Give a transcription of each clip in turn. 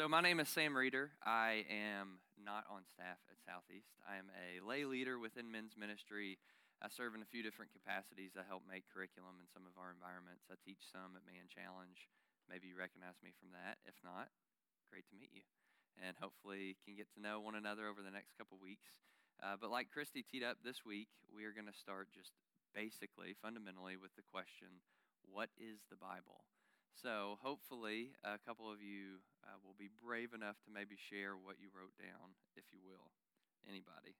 So, my name is Sam Reeder. I am not on staff at Southeast. I am a lay leader within men's ministry. I serve in a few different capacities. I help make curriculum in some of our environments. I teach some at Man Challenge. Maybe you recognize me from that. If not, great to meet you. And hopefully, can get to know one another over the next couple weeks. Uh, but like Christy teed up this week, we are going to start just basically, fundamentally, with the question what is the Bible? So, hopefully, a couple of you uh, will be brave enough to maybe share what you wrote down, if you will. Anybody?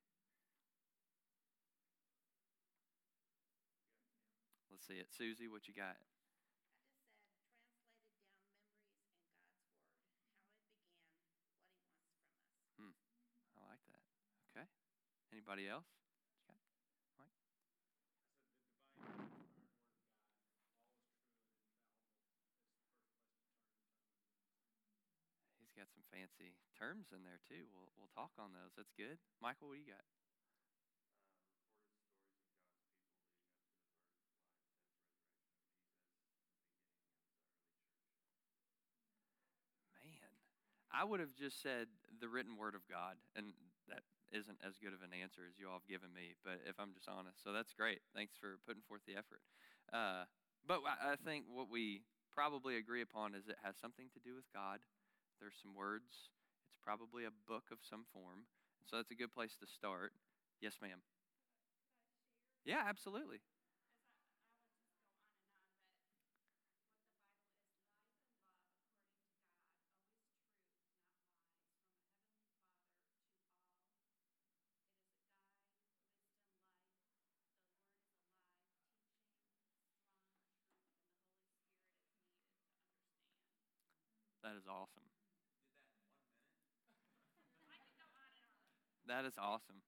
Let's see it. Susie, what you got? I like that. Okay. Anybody else? Got some fancy terms in there too. We'll we'll talk on those. That's good. Michael, what do you got? Man, I would have just said the written word of God, and that isn't as good of an answer as you all have given me. But if I'm just honest, so that's great. Thanks for putting forth the effort. Uh, but I think what we probably agree upon is it has something to do with God there's some words. It's probably a book of some form. So that's a good place to start. Yes, ma'am. Yeah, absolutely. That is awesome. That is awesome.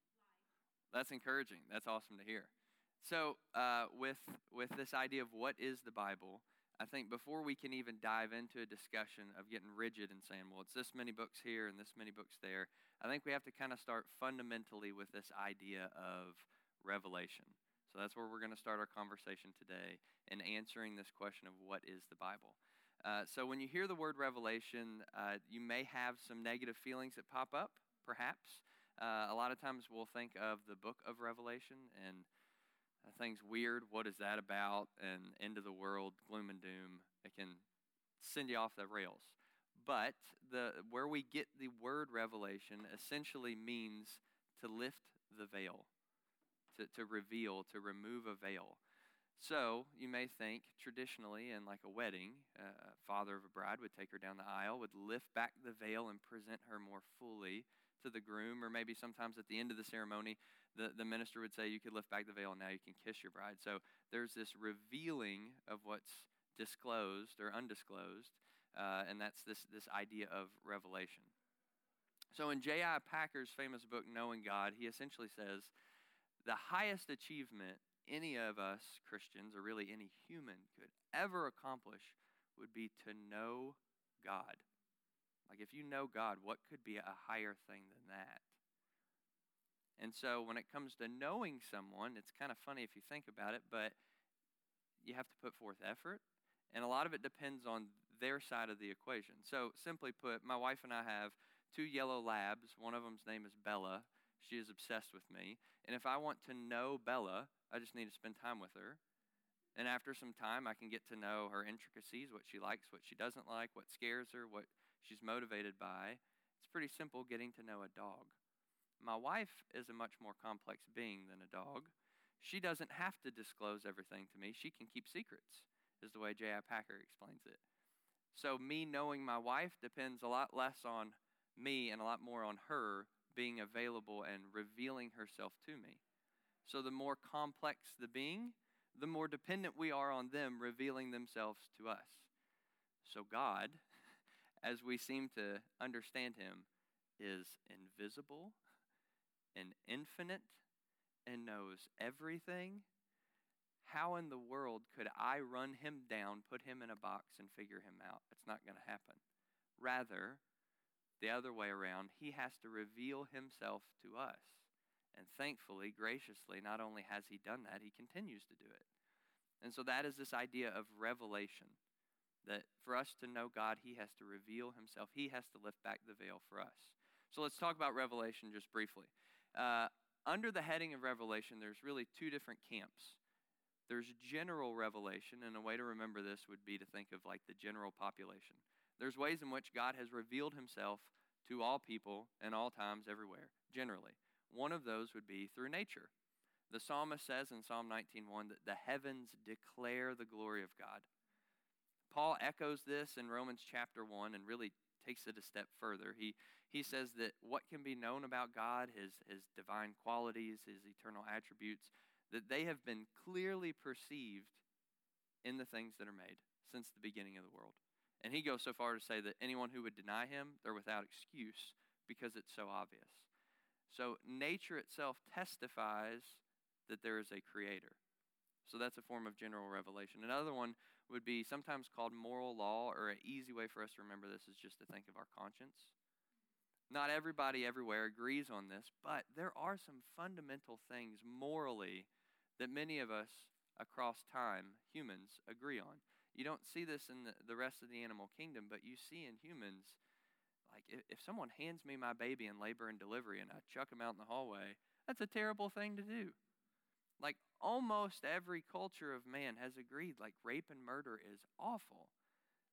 That's encouraging. That's awesome to hear. So, uh, with with this idea of what is the Bible, I think before we can even dive into a discussion of getting rigid and saying, well, it's this many books here and this many books there, I think we have to kind of start fundamentally with this idea of revelation. So that's where we're going to start our conversation today in answering this question of what is the Bible. Uh, so when you hear the word revelation, uh, you may have some negative feelings that pop up, perhaps. Uh, a lot of times we'll think of the book of Revelation and uh, things weird. What is that about? And end of the world, gloom and doom. It can send you off the rails. But the where we get the word revelation essentially means to lift the veil, to, to reveal, to remove a veil. So you may think traditionally in like a wedding, uh, a father of a bride would take her down the aisle, would lift back the veil and present her more fully to the groom, or maybe sometimes at the end of the ceremony, the, the minister would say, You could lift back the veil and now you can kiss your bride. So there's this revealing of what's disclosed or undisclosed, uh, and that's this, this idea of revelation. So in J.I. Packer's famous book, Knowing God, he essentially says, The highest achievement any of us Christians, or really any human, could ever accomplish would be to know God. Like, if you know God, what could be a higher thing than that? And so, when it comes to knowing someone, it's kind of funny if you think about it, but you have to put forth effort. And a lot of it depends on their side of the equation. So, simply put, my wife and I have two yellow labs. One of them's name is Bella. She is obsessed with me. And if I want to know Bella, I just need to spend time with her. And after some time, I can get to know her intricacies, what she likes, what she doesn't like, what scares her, what she's motivated by. It's pretty simple getting to know a dog. My wife is a much more complex being than a dog. She doesn't have to disclose everything to me. She can keep secrets, is the way J.I. Packer explains it. So, me knowing my wife depends a lot less on me and a lot more on her being available and revealing herself to me. So, the more complex the being, the more dependent we are on them revealing themselves to us. So, God as we seem to understand him, is invisible and infinite and knows everything. How in the world could I run him down, put him in a box, and figure him out? It's not going to happen. Rather, the other way around, he has to reveal himself to us. And thankfully, graciously, not only has he done that, he continues to do it. And so that is this idea of revelation. That for us to know God, He has to reveal Himself, He has to lift back the veil for us. So let's talk about Revelation just briefly. Uh, under the heading of Revelation, there's really two different camps. There's general revelation, and a way to remember this would be to think of like the general population. There's ways in which God has revealed himself to all people and all times everywhere, generally. One of those would be through nature. The psalmist says in Psalm 19:1 that the heavens declare the glory of God. Paul echoes this in Romans chapter 1 and really takes it a step further. He, he says that what can be known about God, his, his divine qualities, his eternal attributes, that they have been clearly perceived in the things that are made since the beginning of the world. And he goes so far to say that anyone who would deny him, they're without excuse because it's so obvious. So nature itself testifies that there is a creator. So that's a form of general revelation. Another one would be sometimes called moral law, or an easy way for us to remember this is just to think of our conscience. Not everybody everywhere agrees on this, but there are some fundamental things morally that many of us across time, humans, agree on. You don't see this in the, rest of the animal kingdom, but you see in humans, like if, if someone hands me my baby in labor and delivery and I chuck him out in the hallway, that's a terrible thing to do. Like almost every culture of man has agreed, like rape and murder is awful.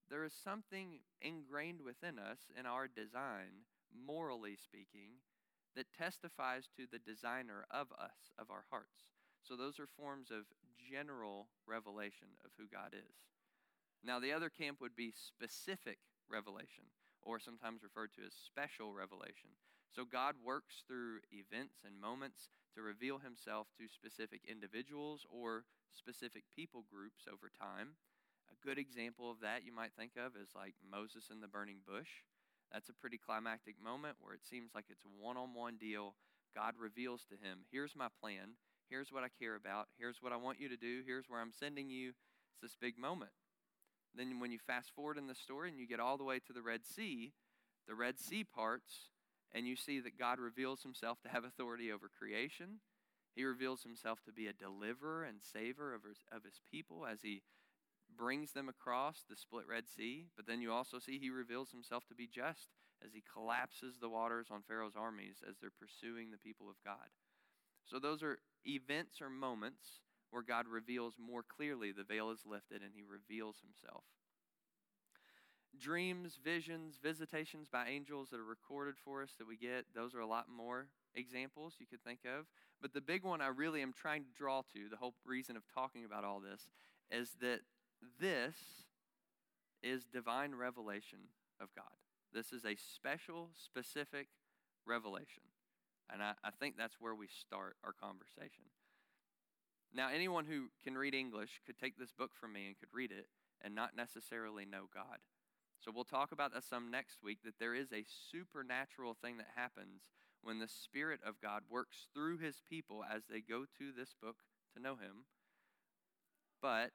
There is something ingrained within us in our design, morally speaking, that testifies to the designer of us, of our hearts. So those are forms of general revelation of who God is. Now, the other camp would be specific revelation, or sometimes referred to as special revelation. So God works through events and moments to reveal himself to specific individuals or specific people groups over time. A good example of that you might think of is like Moses in the burning bush. That's a pretty climactic moment where it seems like it's a one on one deal. God reveals to him, Here's my plan. Here's what I care about. Here's what I want you to do. Here's where I'm sending you. It's this big moment. Then, when you fast forward in the story and you get all the way to the Red Sea, the Red Sea parts, and you see that God reveals himself to have authority over creation. He reveals himself to be a deliverer and saver of his, of his people as he brings them across the split Red Sea. But then you also see he reveals himself to be just as he collapses the waters on Pharaoh's armies as they're pursuing the people of God. So those are events or moments where God reveals more clearly the veil is lifted and he reveals himself. Dreams, visions, visitations by angels that are recorded for us that we get, those are a lot more examples you could think of. But the big one I really am trying to draw to, the whole reason of talking about all this, is that this is divine revelation of God. This is a special, specific revelation. And I, I think that's where we start our conversation. Now, anyone who can read English could take this book from me and could read it and not necessarily know God. So we'll talk about that some next week that there is a supernatural thing that happens when the Spirit of God works through his people as they go to this book to know him. But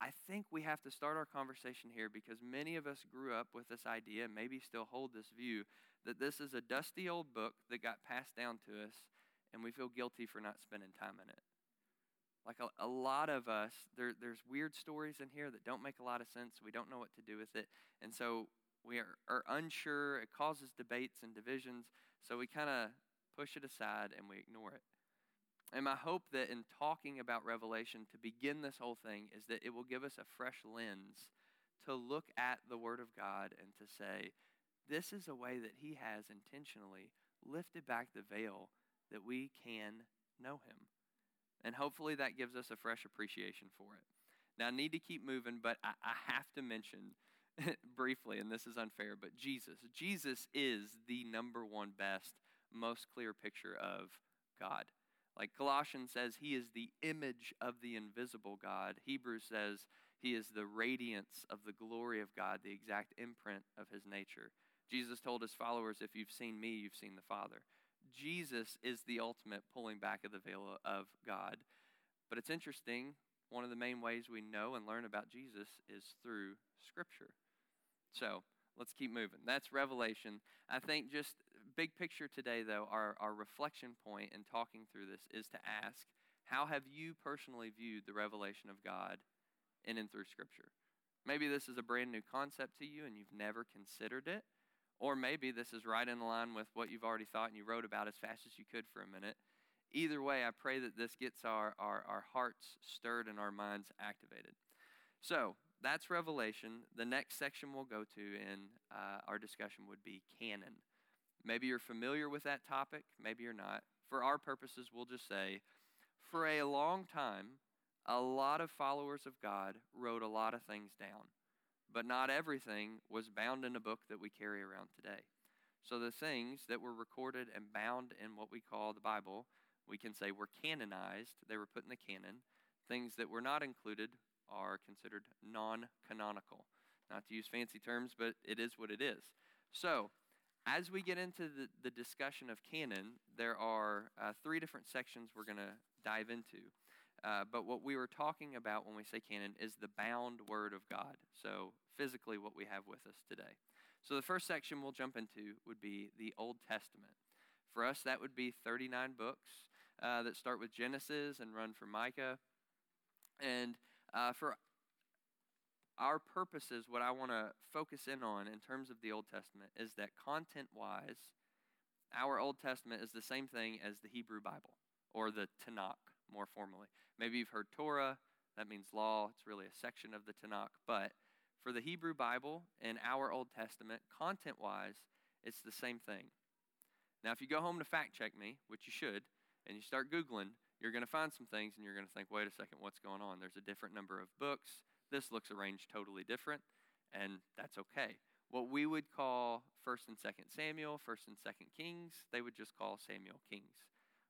I think we have to start our conversation here because many of us grew up with this idea, and maybe still hold this view, that this is a dusty old book that got passed down to us, and we feel guilty for not spending time in it. Like a, a lot of us, there, there's weird stories in here that don't make a lot of sense. We don't know what to do with it. And so we are, are unsure. It causes debates and divisions. So we kind of push it aside and we ignore it. And my hope that in talking about Revelation to begin this whole thing is that it will give us a fresh lens to look at the Word of God and to say, this is a way that He has intentionally lifted back the veil that we can know Him. And hopefully that gives us a fresh appreciation for it. Now, I need to keep moving, but I, I have to mention briefly, and this is unfair, but Jesus. Jesus is the number one best, most clear picture of God. Like Colossians says, he is the image of the invisible God. Hebrews says he is the radiance of the glory of God, the exact imprint of his nature. Jesus told his followers, If you've seen me, you've seen the Father. Jesus is the ultimate pulling back of the veil of God. But it's interesting, one of the main ways we know and learn about Jesus is through Scripture. So let's keep moving. That's Revelation. I think just big picture today, though, our, our reflection point in talking through this is to ask how have you personally viewed the revelation of God in and through Scripture? Maybe this is a brand new concept to you and you've never considered it. Or maybe this is right in line with what you've already thought and you wrote about as fast as you could for a minute. Either way, I pray that this gets our, our, our hearts stirred and our minds activated. So that's Revelation. The next section we'll go to in uh, our discussion would be canon. Maybe you're familiar with that topic, maybe you're not. For our purposes, we'll just say for a long time, a lot of followers of God wrote a lot of things down, but not everything was bound in a book that we carry around today. So the things that were recorded and bound in what we call the Bible, we can say were canonized, they were put in the canon. Things that were not included are considered non canonical. Not to use fancy terms, but it is what it is. So, as we get into the, the discussion of canon, there are uh, three different sections we're going to dive into. Uh, but what we were talking about when we say canon is the bound word of God. So, physically, what we have with us today. So, the first section we'll jump into would be the Old Testament. For us, that would be 39 books uh, that start with Genesis and run from Micah. And uh, for our purposes, what I want to focus in on in terms of the Old Testament is that content wise, our Old Testament is the same thing as the Hebrew Bible or the Tanakh, more formally. Maybe you've heard Torah, that means law. It's really a section of the Tanakh. But for the Hebrew Bible and our Old Testament, content wise, it's the same thing. Now, if you go home to fact check me, which you should, and you start Googling, you're going to find some things and you're going to think, wait a second, what's going on? There's a different number of books. This looks arranged totally different, and that's okay. What we would call 1st and 2nd Samuel, 1st and 2nd Kings, they would just call Samuel Kings.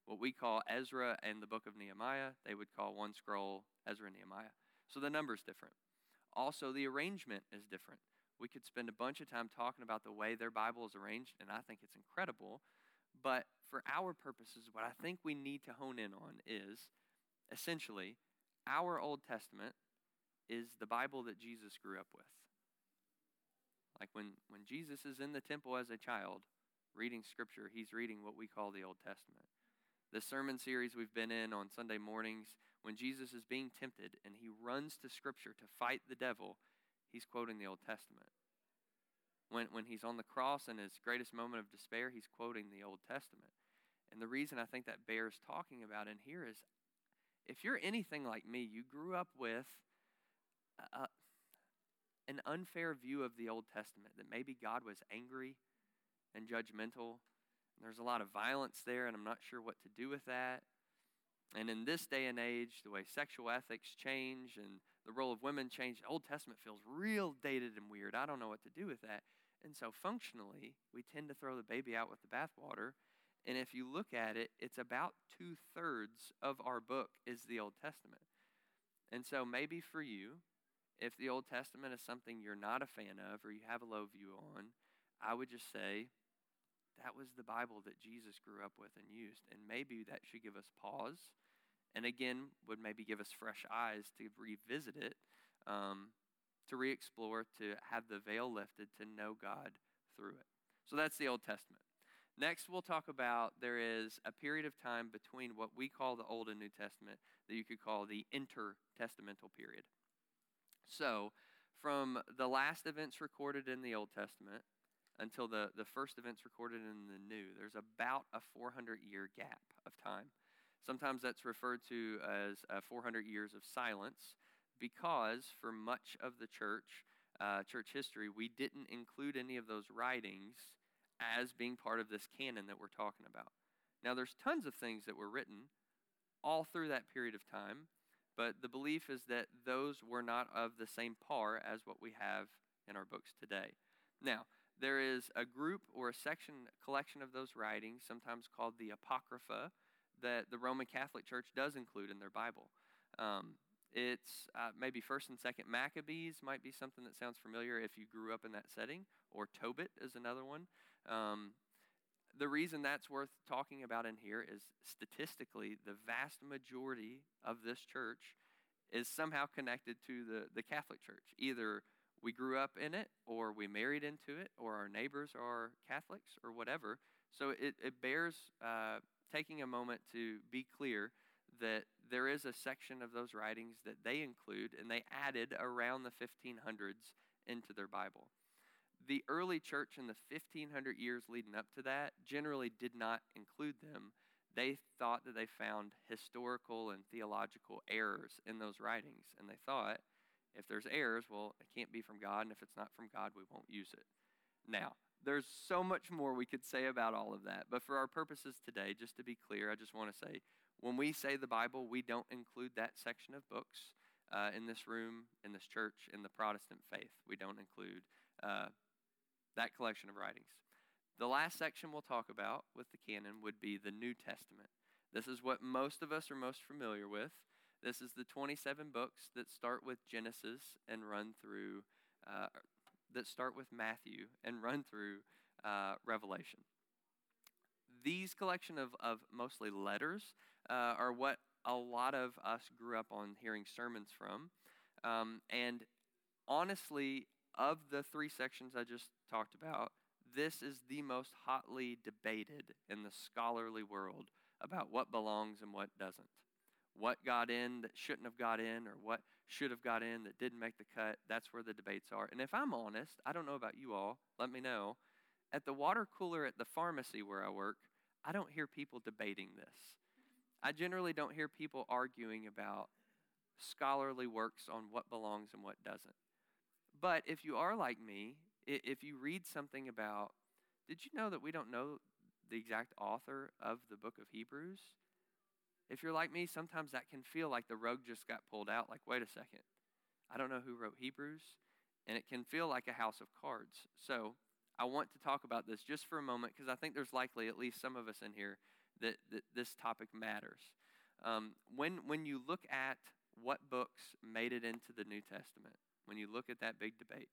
What we call Ezra and the book of Nehemiah, they would call one scroll Ezra and Nehemiah. So the number's different. Also, the arrangement is different. We could spend a bunch of time talking about the way their Bible is arranged, and I think it's incredible. But for our purposes, what I think we need to hone in on is essentially our Old Testament is the Bible that Jesus grew up with. Like when, when Jesus is in the temple as a child reading scripture, he's reading what we call the Old Testament. The sermon series we've been in on Sunday mornings, when Jesus is being tempted and he runs to scripture to fight the devil, he's quoting the Old Testament. When, when he's on the cross in his greatest moment of despair, he's quoting the Old Testament. And the reason I think that bears talking about in here is if you're anything like me, you grew up with a, an unfair view of the Old Testament that maybe God was angry and judgmental. There's a lot of violence there, and I'm not sure what to do with that. And in this day and age, the way sexual ethics change and the role of women change, the Old Testament feels real dated and weird. I don't know what to do with that. And so, functionally, we tend to throw the baby out with the bathwater. And if you look at it, it's about two thirds of our book is the Old Testament. And so, maybe for you, if the Old Testament is something you're not a fan of or you have a low view on, I would just say that was the Bible that Jesus grew up with and used. And maybe that should give us pause. And again, would maybe give us fresh eyes to revisit it, um, to re explore, to have the veil lifted, to know God through it. So that's the Old Testament. Next, we'll talk about there is a period of time between what we call the Old and New Testament that you could call the intertestamental period. So, from the last events recorded in the Old Testament until the, the first events recorded in the New, there's about a 400 year gap of time. Sometimes that's referred to as uh, 400 years of silence because for much of the church, uh, church history, we didn't include any of those writings as being part of this canon that we're talking about. Now, there's tons of things that were written all through that period of time but the belief is that those were not of the same par as what we have in our books today. Now, there is a group or a section, collection of those writings, sometimes called the Apocrypha, that the Roman Catholic Church does include in their Bible. Um, it's uh, maybe First and Second Maccabees might be something that sounds familiar if you grew up in that setting, or Tobit is another one. Um, the reason that's worth talking about in here is statistically, the vast majority of this church is somehow connected to the, the Catholic Church. Either we grew up in it, or we married into it, or our neighbors are Catholics, or whatever. So it, it bears uh, taking a moment to be clear that there is a section of those writings that they include and they added around the 1500s into their Bible. The early church in the 1500 years leading up to that generally did not include them. They thought that they found historical and theological errors in those writings, and they thought if there's errors, well, it can't be from God, and if it's not from God, we won't use it. Now, there's so much more we could say about all of that, but for our purposes today, just to be clear, I just want to say when we say the Bible, we don't include that section of books uh, in this room, in this church, in the Protestant faith. We don't include uh, that collection of writings. The last section we'll talk about with the canon would be the New Testament. This is what most of us are most familiar with. This is the 27 books that start with Genesis and run through, uh, that start with Matthew and run through uh, Revelation. These collection of, of mostly letters uh, are what a lot of us grew up on hearing sermons from. Um, and honestly, of the three sections I just talked about, this is the most hotly debated in the scholarly world about what belongs and what doesn't. What got in that shouldn't have got in, or what should have got in that didn't make the cut. That's where the debates are. And if I'm honest, I don't know about you all, let me know. At the water cooler at the pharmacy where I work, I don't hear people debating this. I generally don't hear people arguing about scholarly works on what belongs and what doesn't. But if you are like me, if you read something about, did you know that we don't know the exact author of the book of Hebrews? If you're like me, sometimes that can feel like the rug just got pulled out. Like, wait a second, I don't know who wrote Hebrews, and it can feel like a house of cards. So, I want to talk about this just for a moment because I think there's likely at least some of us in here that, that this topic matters. Um, when, when you look at what books made it into the New Testament, when you look at that big debate,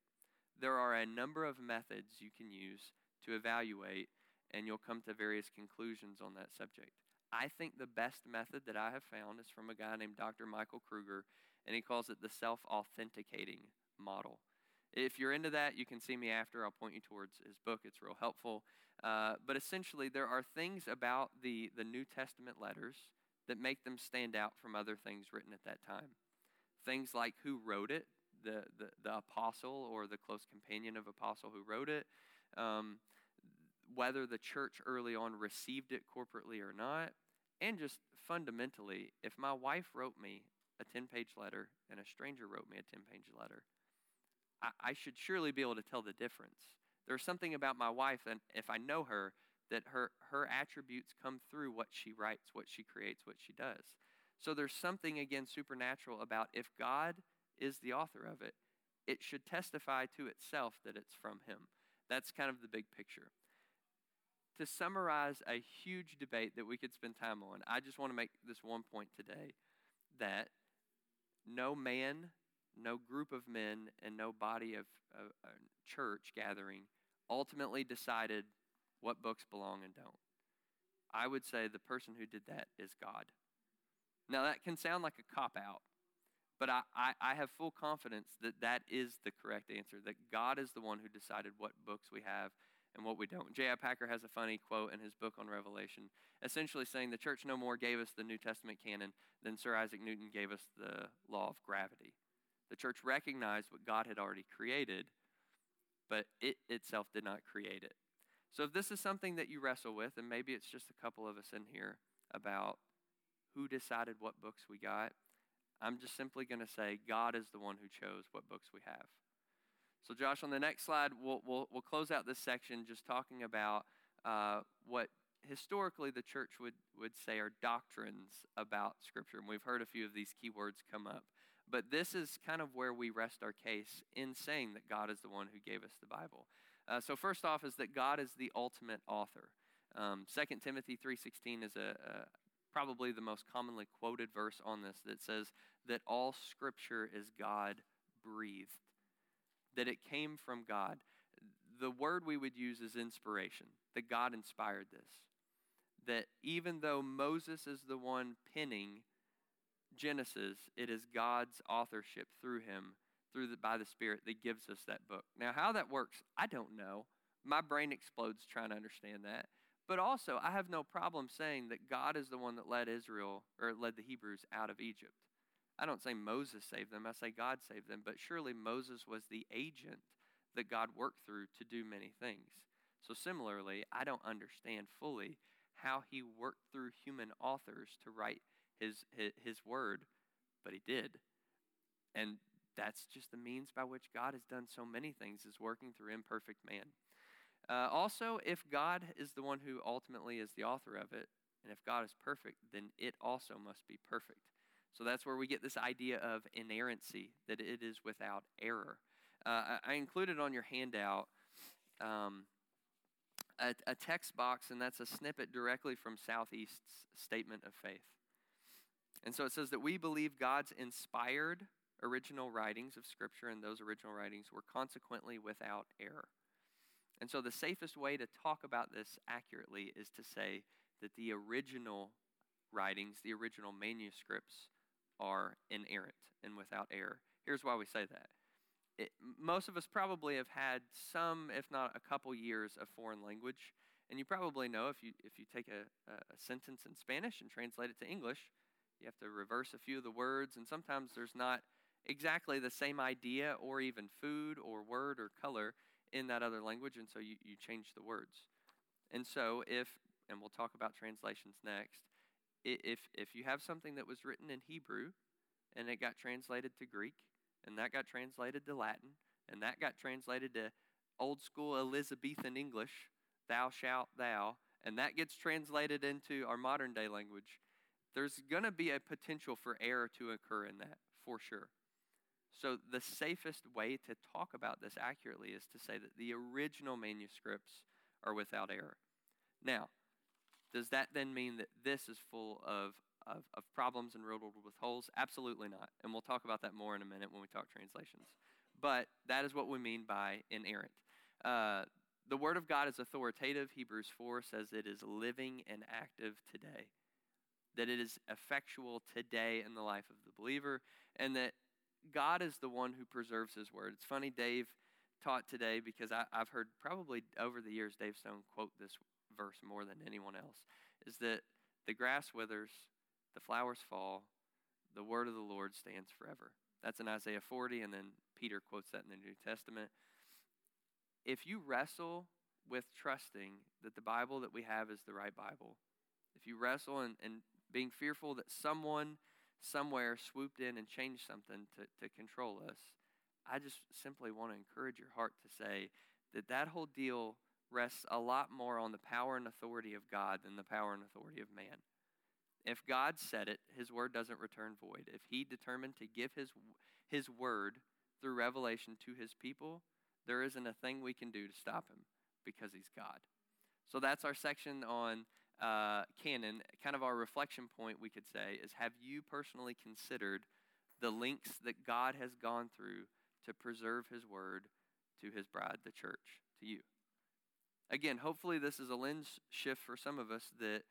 there are a number of methods you can use to evaluate, and you'll come to various conclusions on that subject. I think the best method that I have found is from a guy named Dr. Michael Kruger, and he calls it the self authenticating model. If you're into that, you can see me after. I'll point you towards his book, it's real helpful. Uh, but essentially, there are things about the, the New Testament letters that make them stand out from other things written at that time. Things like who wrote it, the, the, the apostle or the close companion of apostle who wrote it, um, whether the church early on received it corporately or not, and just fundamentally, if my wife wrote me a 10 page letter and a stranger wrote me a 10 page letter, I, I should surely be able to tell the difference. There's something about my wife, and if I know her, that her, her attributes come through what she writes, what she creates, what she does. So there's something, again, supernatural about if God is the author of it, it should testify to itself that it's from Him. That's kind of the big picture. To summarize a huge debate that we could spend time on, I just want to make this one point today that no man, no group of men, and no body of, of uh, church gathering ultimately decided what books belong and don't. I would say the person who did that is God. Now, that can sound like a cop out, but I, I, I, have full confidence that that is the correct answer, that God is the one who decided what books we have and what we don't. J.I. Packer has a funny quote in his book on Revelation, essentially saying the church no more gave us the New Testament canon than Sir Isaac Newton gave us the law of gravity. The church recognized what God had already created, but it itself did not create it. So if this is something that you wrestle with, and maybe it's just a couple of us in here about who decided what books we got, I'm just simply going to say God is the one who chose what books we have. So, Josh, on the next slide, we'll, we'll, we'll close out this section just talking about uh, what historically the church would, would say are doctrines about Scripture. And we've heard a few of these key words come up. But this is kind of where we rest our case in saying that God is the one who gave us the Bible. Uh, so first off is that God is the ultimate author. Um, 2 Timothy 3.16 is a, a, probably the most commonly quoted verse on this that says that all Scripture is God breathed, that it came from God. The word we would use is inspiration, that God inspired this. That even though Moses is the one penning Genesis, it is God's authorship through him, through the, by the Spirit, that gives us that book. Now, how that works, I don't know. My brain explodes trying to understand that. But also, I have no problem saying that God is the one that led Israel or led the Hebrews out of Egypt. I don't say Moses saved them, I say God saved them, but surely Moses was the agent that God worked through to do many things. So, similarly, I don't understand fully how he worked through human authors to write his, his, his word, but he did. And that's just the means by which God has done so many things, is working through imperfect man. Uh, also, if God is the one who ultimately is the author of it, and if God is perfect, then it also must be perfect. So that's where we get this idea of inerrancy, that it is without error. Uh, I, I included on your handout um, a, a text box, and that's a snippet directly from Southeast's statement of faith. And so it says that we believe God's inspired original writings of Scripture, and those original writings were consequently without error. And so the safest way to talk about this accurately is to say that the original writings, the original manuscripts, are inerrant and without error. Here's why we say that. It, most of us probably have had some, if not a couple years of foreign language. And you probably know if you, if you take a, a sentence in Spanish and translate it to English, you have to reverse a few of the words. And sometimes there's not exactly the same idea or even food or word or color in that other language. And so you, you change the words. And so if, and we'll talk about translations next, if, if you have something that was written in Hebrew and it got translated to Greek, and that got translated to Latin, and that got translated to old school Elizabethan English, thou shalt thou, and that gets translated into our modern day language, there's going to be a potential for error to occur in that, for sure. So, the safest way to talk about this accurately is to say that the original manuscripts are without error. Now, does that then mean that this is full of of, of problems and riddled with holes? Absolutely not. And we'll talk about that more in a minute when we talk translations. But that is what we mean by inerrant. Uh, the Word of God is authoritative. Hebrews 4 says it is living and active today, that it is effectual today in the life of the believer, and that God is the one who preserves His Word. It's funny, Dave taught today because I, have heard probably over the years Dave Stone quote this verse more than anyone else is that the grass withers, the flowers fall, the word of the Lord stands forever. That's in Isaiah 40, and then Peter quotes that in the New Testament. If you wrestle with trusting that the Bible that we have is the right Bible, if you wrestle and, being fearful that someone somewhere swooped in and changed something to, to control us, I just simply want to encourage your heart to say that that whole deal rests a lot more on the power and authority of God than the power and authority of man. If God said it, his word doesn't return void. If he determined to give his, his word through revelation to his people, there isn't a thing we can do to stop him because he's God. So that's our section on uh, canon. Kind of our reflection point, we could say, is have you personally considered the links that God has gone through to preserve his word to his bride, the church, to you? Again, hopefully, this is a lens shift for some of us that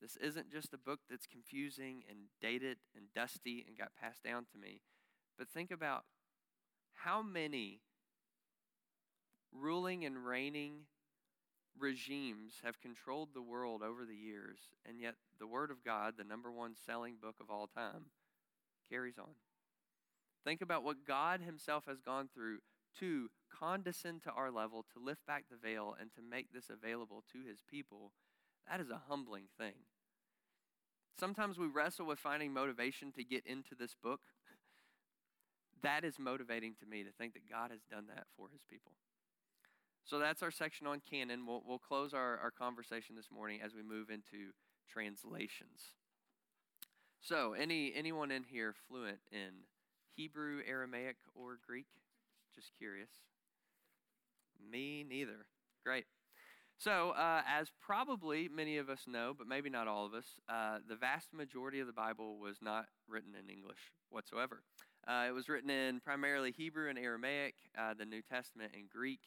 this isn't just a book that's confusing and dated and dusty and got passed down to me, but think about how many ruling and reigning regimes have controlled the world over the years, and yet the Word of God, the number one selling book of all time, carries on. Think about what God Himself has gone through to condescend to our level, to lift back the veil, and to make this available to His people that is a humbling thing. Sometimes we wrestle with finding motivation to get into this book. That is motivating to me to think that God has done that for his people. So that's our section on canon. We'll, we'll close our, our conversation this morning as we move into translations. So, any anyone in here fluent in Hebrew, Aramaic, or Greek? Just curious. Me neither. Great. So, uh, as probably many of us know, but maybe not all of us, uh, the vast majority of the Bible was not written in English whatsoever. Uh, it was written in primarily Hebrew and Aramaic, uh, the New Testament in Greek.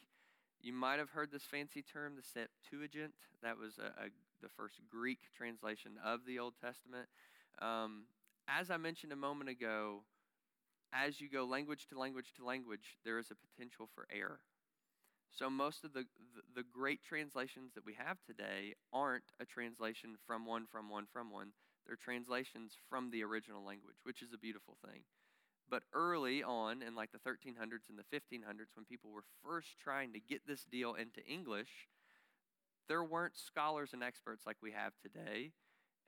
You might have heard this fancy term, the Septuagint. That was a, a, the first Greek translation of the Old Testament. Um, as I mentioned a moment ago, as you go language to language to language, there is a potential for error. So most of the, the, great translations that we have today aren't a translation from one, from one, from one. They're translations from the original language, which is a beautiful thing. But early on, in like the 1300s and the 1500s, when people were first trying to get this deal into English, there weren't scholars and experts like we have today.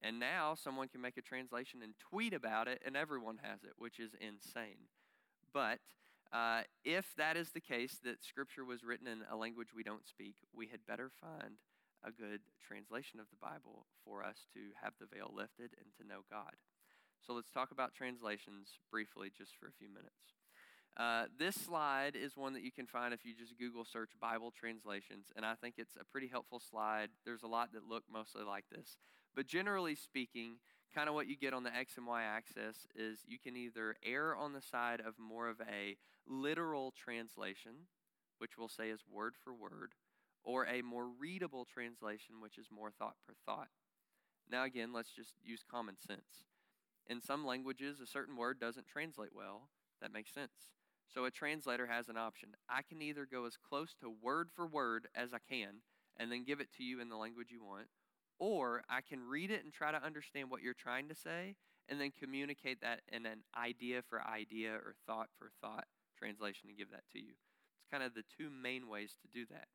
And now someone can make a translation and tweet about it, and everyone has it, which is insane. But uh, if that is the case, that Scripture was written in a language we don't speak, we had better find a good translation of the Bible for us to have the veil lifted and to know God. So let's talk about translations briefly, just for a few minutes. Uh, this slide is one that you can find if you just Google search Bible translations, and I think it's a pretty helpful slide. There's a lot that look mostly like this. But generally speaking, kind of what you get on the X and Y axis is you can either err on the side of more of a literal translation, which we'll say is word for word, or a more readable translation, which is more thought per thought. Now, again, let's just use common sense. In some languages, a certain word doesn't translate well. That makes sense. So a translator has an option. I can either go as close to word for word as I can and then give it to you in the language you want, or I can read it and try to understand what you're trying to say and then communicate that in an idea for idea or thought for thought translation and give that to you. It's kind of the two main ways to do that.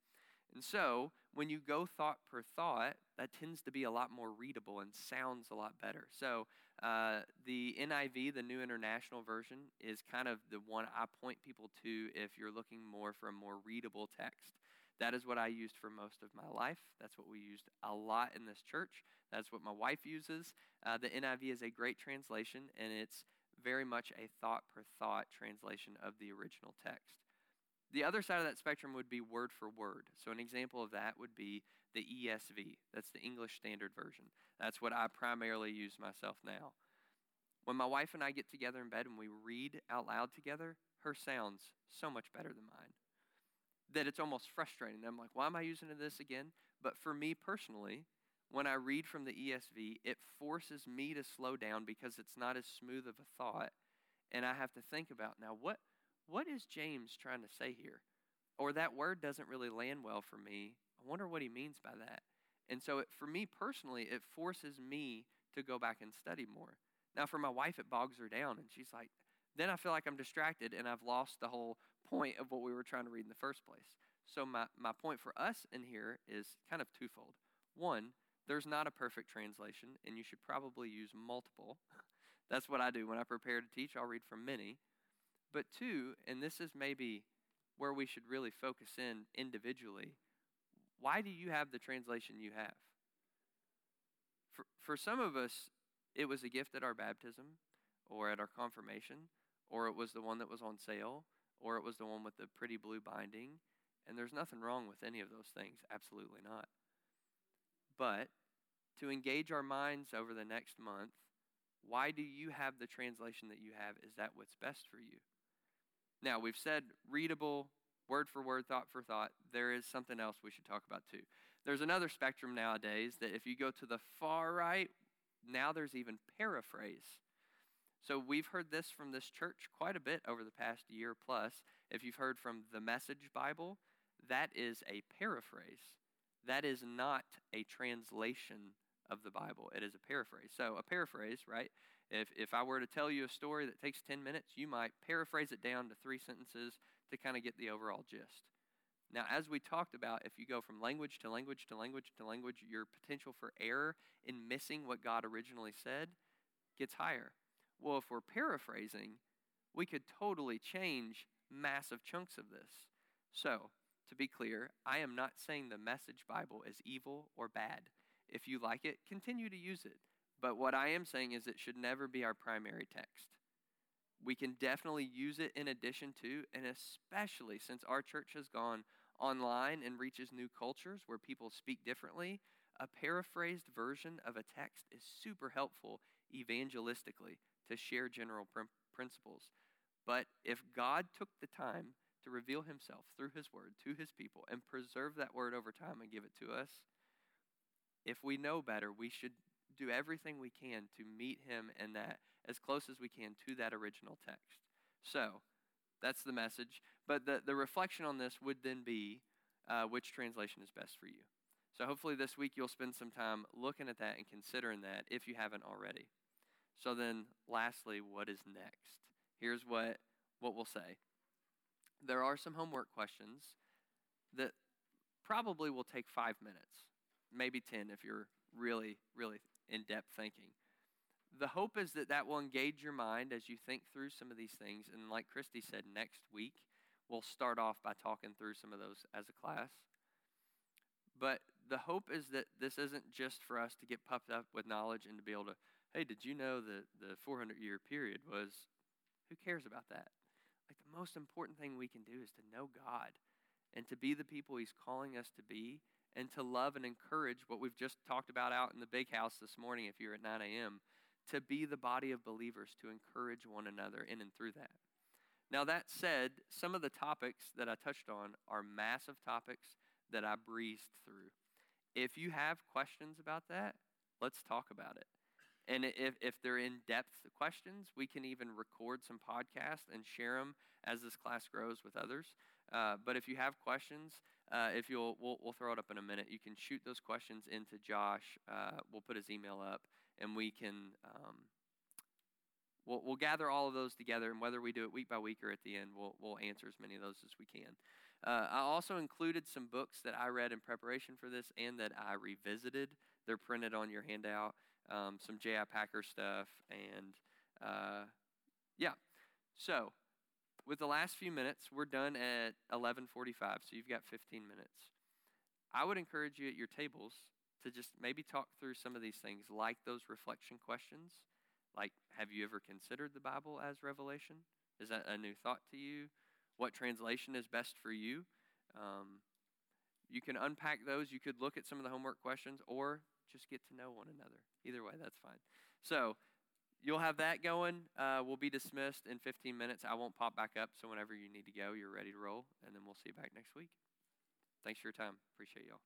And so, when you go thought per thought, that tends to be a lot more readable and sounds a lot better. So, uh, the NIV, the New International Version, is kind of the one I point people to if you're looking more for a more readable text. That is what I used for most of my life. That's what we used a lot in this church. That's what my wife uses. Uh, the NIV is a great translation, and it's very much a thought per thought translation of the original text. The other side of that spectrum would be word for word. So, an example of that would be the ESV. That's the English Standard Version. That's what I primarily use myself now. When my wife and I get together in bed and we read out loud together, her sounds so much better than mine that it's almost frustrating. I'm like, why am I using this again? But for me personally, when I read from the ESV, it forces me to slow down because it's not as smooth of a thought. And I have to think about now, what what is James trying to say here? Or that word doesn't really land well for me. I wonder what he means by that. And so, it, for me personally, it forces me to go back and study more. Now, for my wife, it bogs her down, and she's like, then I feel like I'm distracted and I've lost the whole point of what we were trying to read in the first place. So, my, my point for us in here is kind of twofold. One, there's not a perfect translation, and you should probably use multiple. That's what I do when I prepare to teach, I'll read from many. But two, and this is maybe where we should really focus in individually, why do you have the translation you have? For, for some of us, it was a gift at our baptism or at our confirmation, or it was the one that was on sale, or it was the one with the pretty blue binding. And there's nothing wrong with any of those things, absolutely not. But to engage our minds over the next month, why do you have the translation that you have? Is that what's best for you? Now, we've said readable, word for word, thought for thought. There is something else we should talk about too. There's another spectrum nowadays that if you go to the far right, now there's even paraphrase. So we've heard this from this church quite a bit over the past year plus. If you've heard from the Message Bible, that is a paraphrase. That is not a translation of the Bible. It is a paraphrase. So a paraphrase, right, if, if I were to tell you a story that takes 10 minutes, you might paraphrase it down to three sentences to kind of get the overall gist. Now, as we talked about, if you go from language to language to language to language, your potential for error in missing what God originally said gets higher. Well, if we're paraphrasing, we could totally change massive chunks of this. So, to be clear, I am not saying the Message Bible is evil or bad. If you like it, continue to use it. But what I am saying is it should never be our primary text. We can definitely use it in addition to, and especially since our church has gone online and reaches new cultures where people speak differently, a paraphrased version of a text is super helpful evangelistically to share general pr- principles. But if God took the time to reveal himself through his word to his people and preserve that word over time and give it to us, if we know better, we should do everything we can to meet him and that as close as we can to that original text. So, that's the message. But the, the reflection on this would then be uh, which translation is best for you. So hopefully this week you'll spend some time looking at that and considering that if you haven't already. So then, lastly, what is next? Here's what, what we'll say. There are some homework questions that probably will take five minutes, maybe 10 if you're really, really in depth thinking. The hope is that that will engage your mind as you think through some of these things. And like Christy said, next week we'll start off by talking through some of those as a class. But the hope is that this isn't just for us to get puffed up with knowledge and to be able to, hey, did you know that the 400 year period was, who cares about that? Like the most important thing we can do is to know God and to be the people He's calling us to be and to love and encourage what we've just talked about out in the big house this morning, if you're at 9 a.m., to be the body of believers, to encourage one another in and through that. Now, that said, some of the topics that I touched on are massive topics that I breezed through. If you have questions about that, let's talk about it. And if, if they're in depth questions, we can even record some podcasts and share them as this class grows with others. Uh, but if you have questions, uh, if you'll, we'll, we'll throw it up in a minute. You can shoot those questions into Josh. Uh, we'll put his email up, and we can um, we'll, we'll gather all of those together. And whether we do it week by week or at the end, we'll we'll answer as many of those as we can. Uh, I also included some books that I read in preparation for this and that I revisited. They're printed on your handout. Um, some J.I. Packer stuff, and uh, yeah. So with the last few minutes, we're done at 11:45, so you've got 15 minutes. I would encourage you at your tables to just maybe talk through some of these things, like those reflection questions. Like, have you ever considered the Bible as revelation? Is that a new thought to you? What translation is best for you? Um, you can unpack those. You could look at some of the homework questions or just get to know one another. Either way, that's fine. So, you'll have that going. Uh, we'll be dismissed in 15 minutes. I won't pop back up, so whenever you need to go, you're ready to roll, and then we'll see you back next week. Thanks for your time. Appreciate y'all.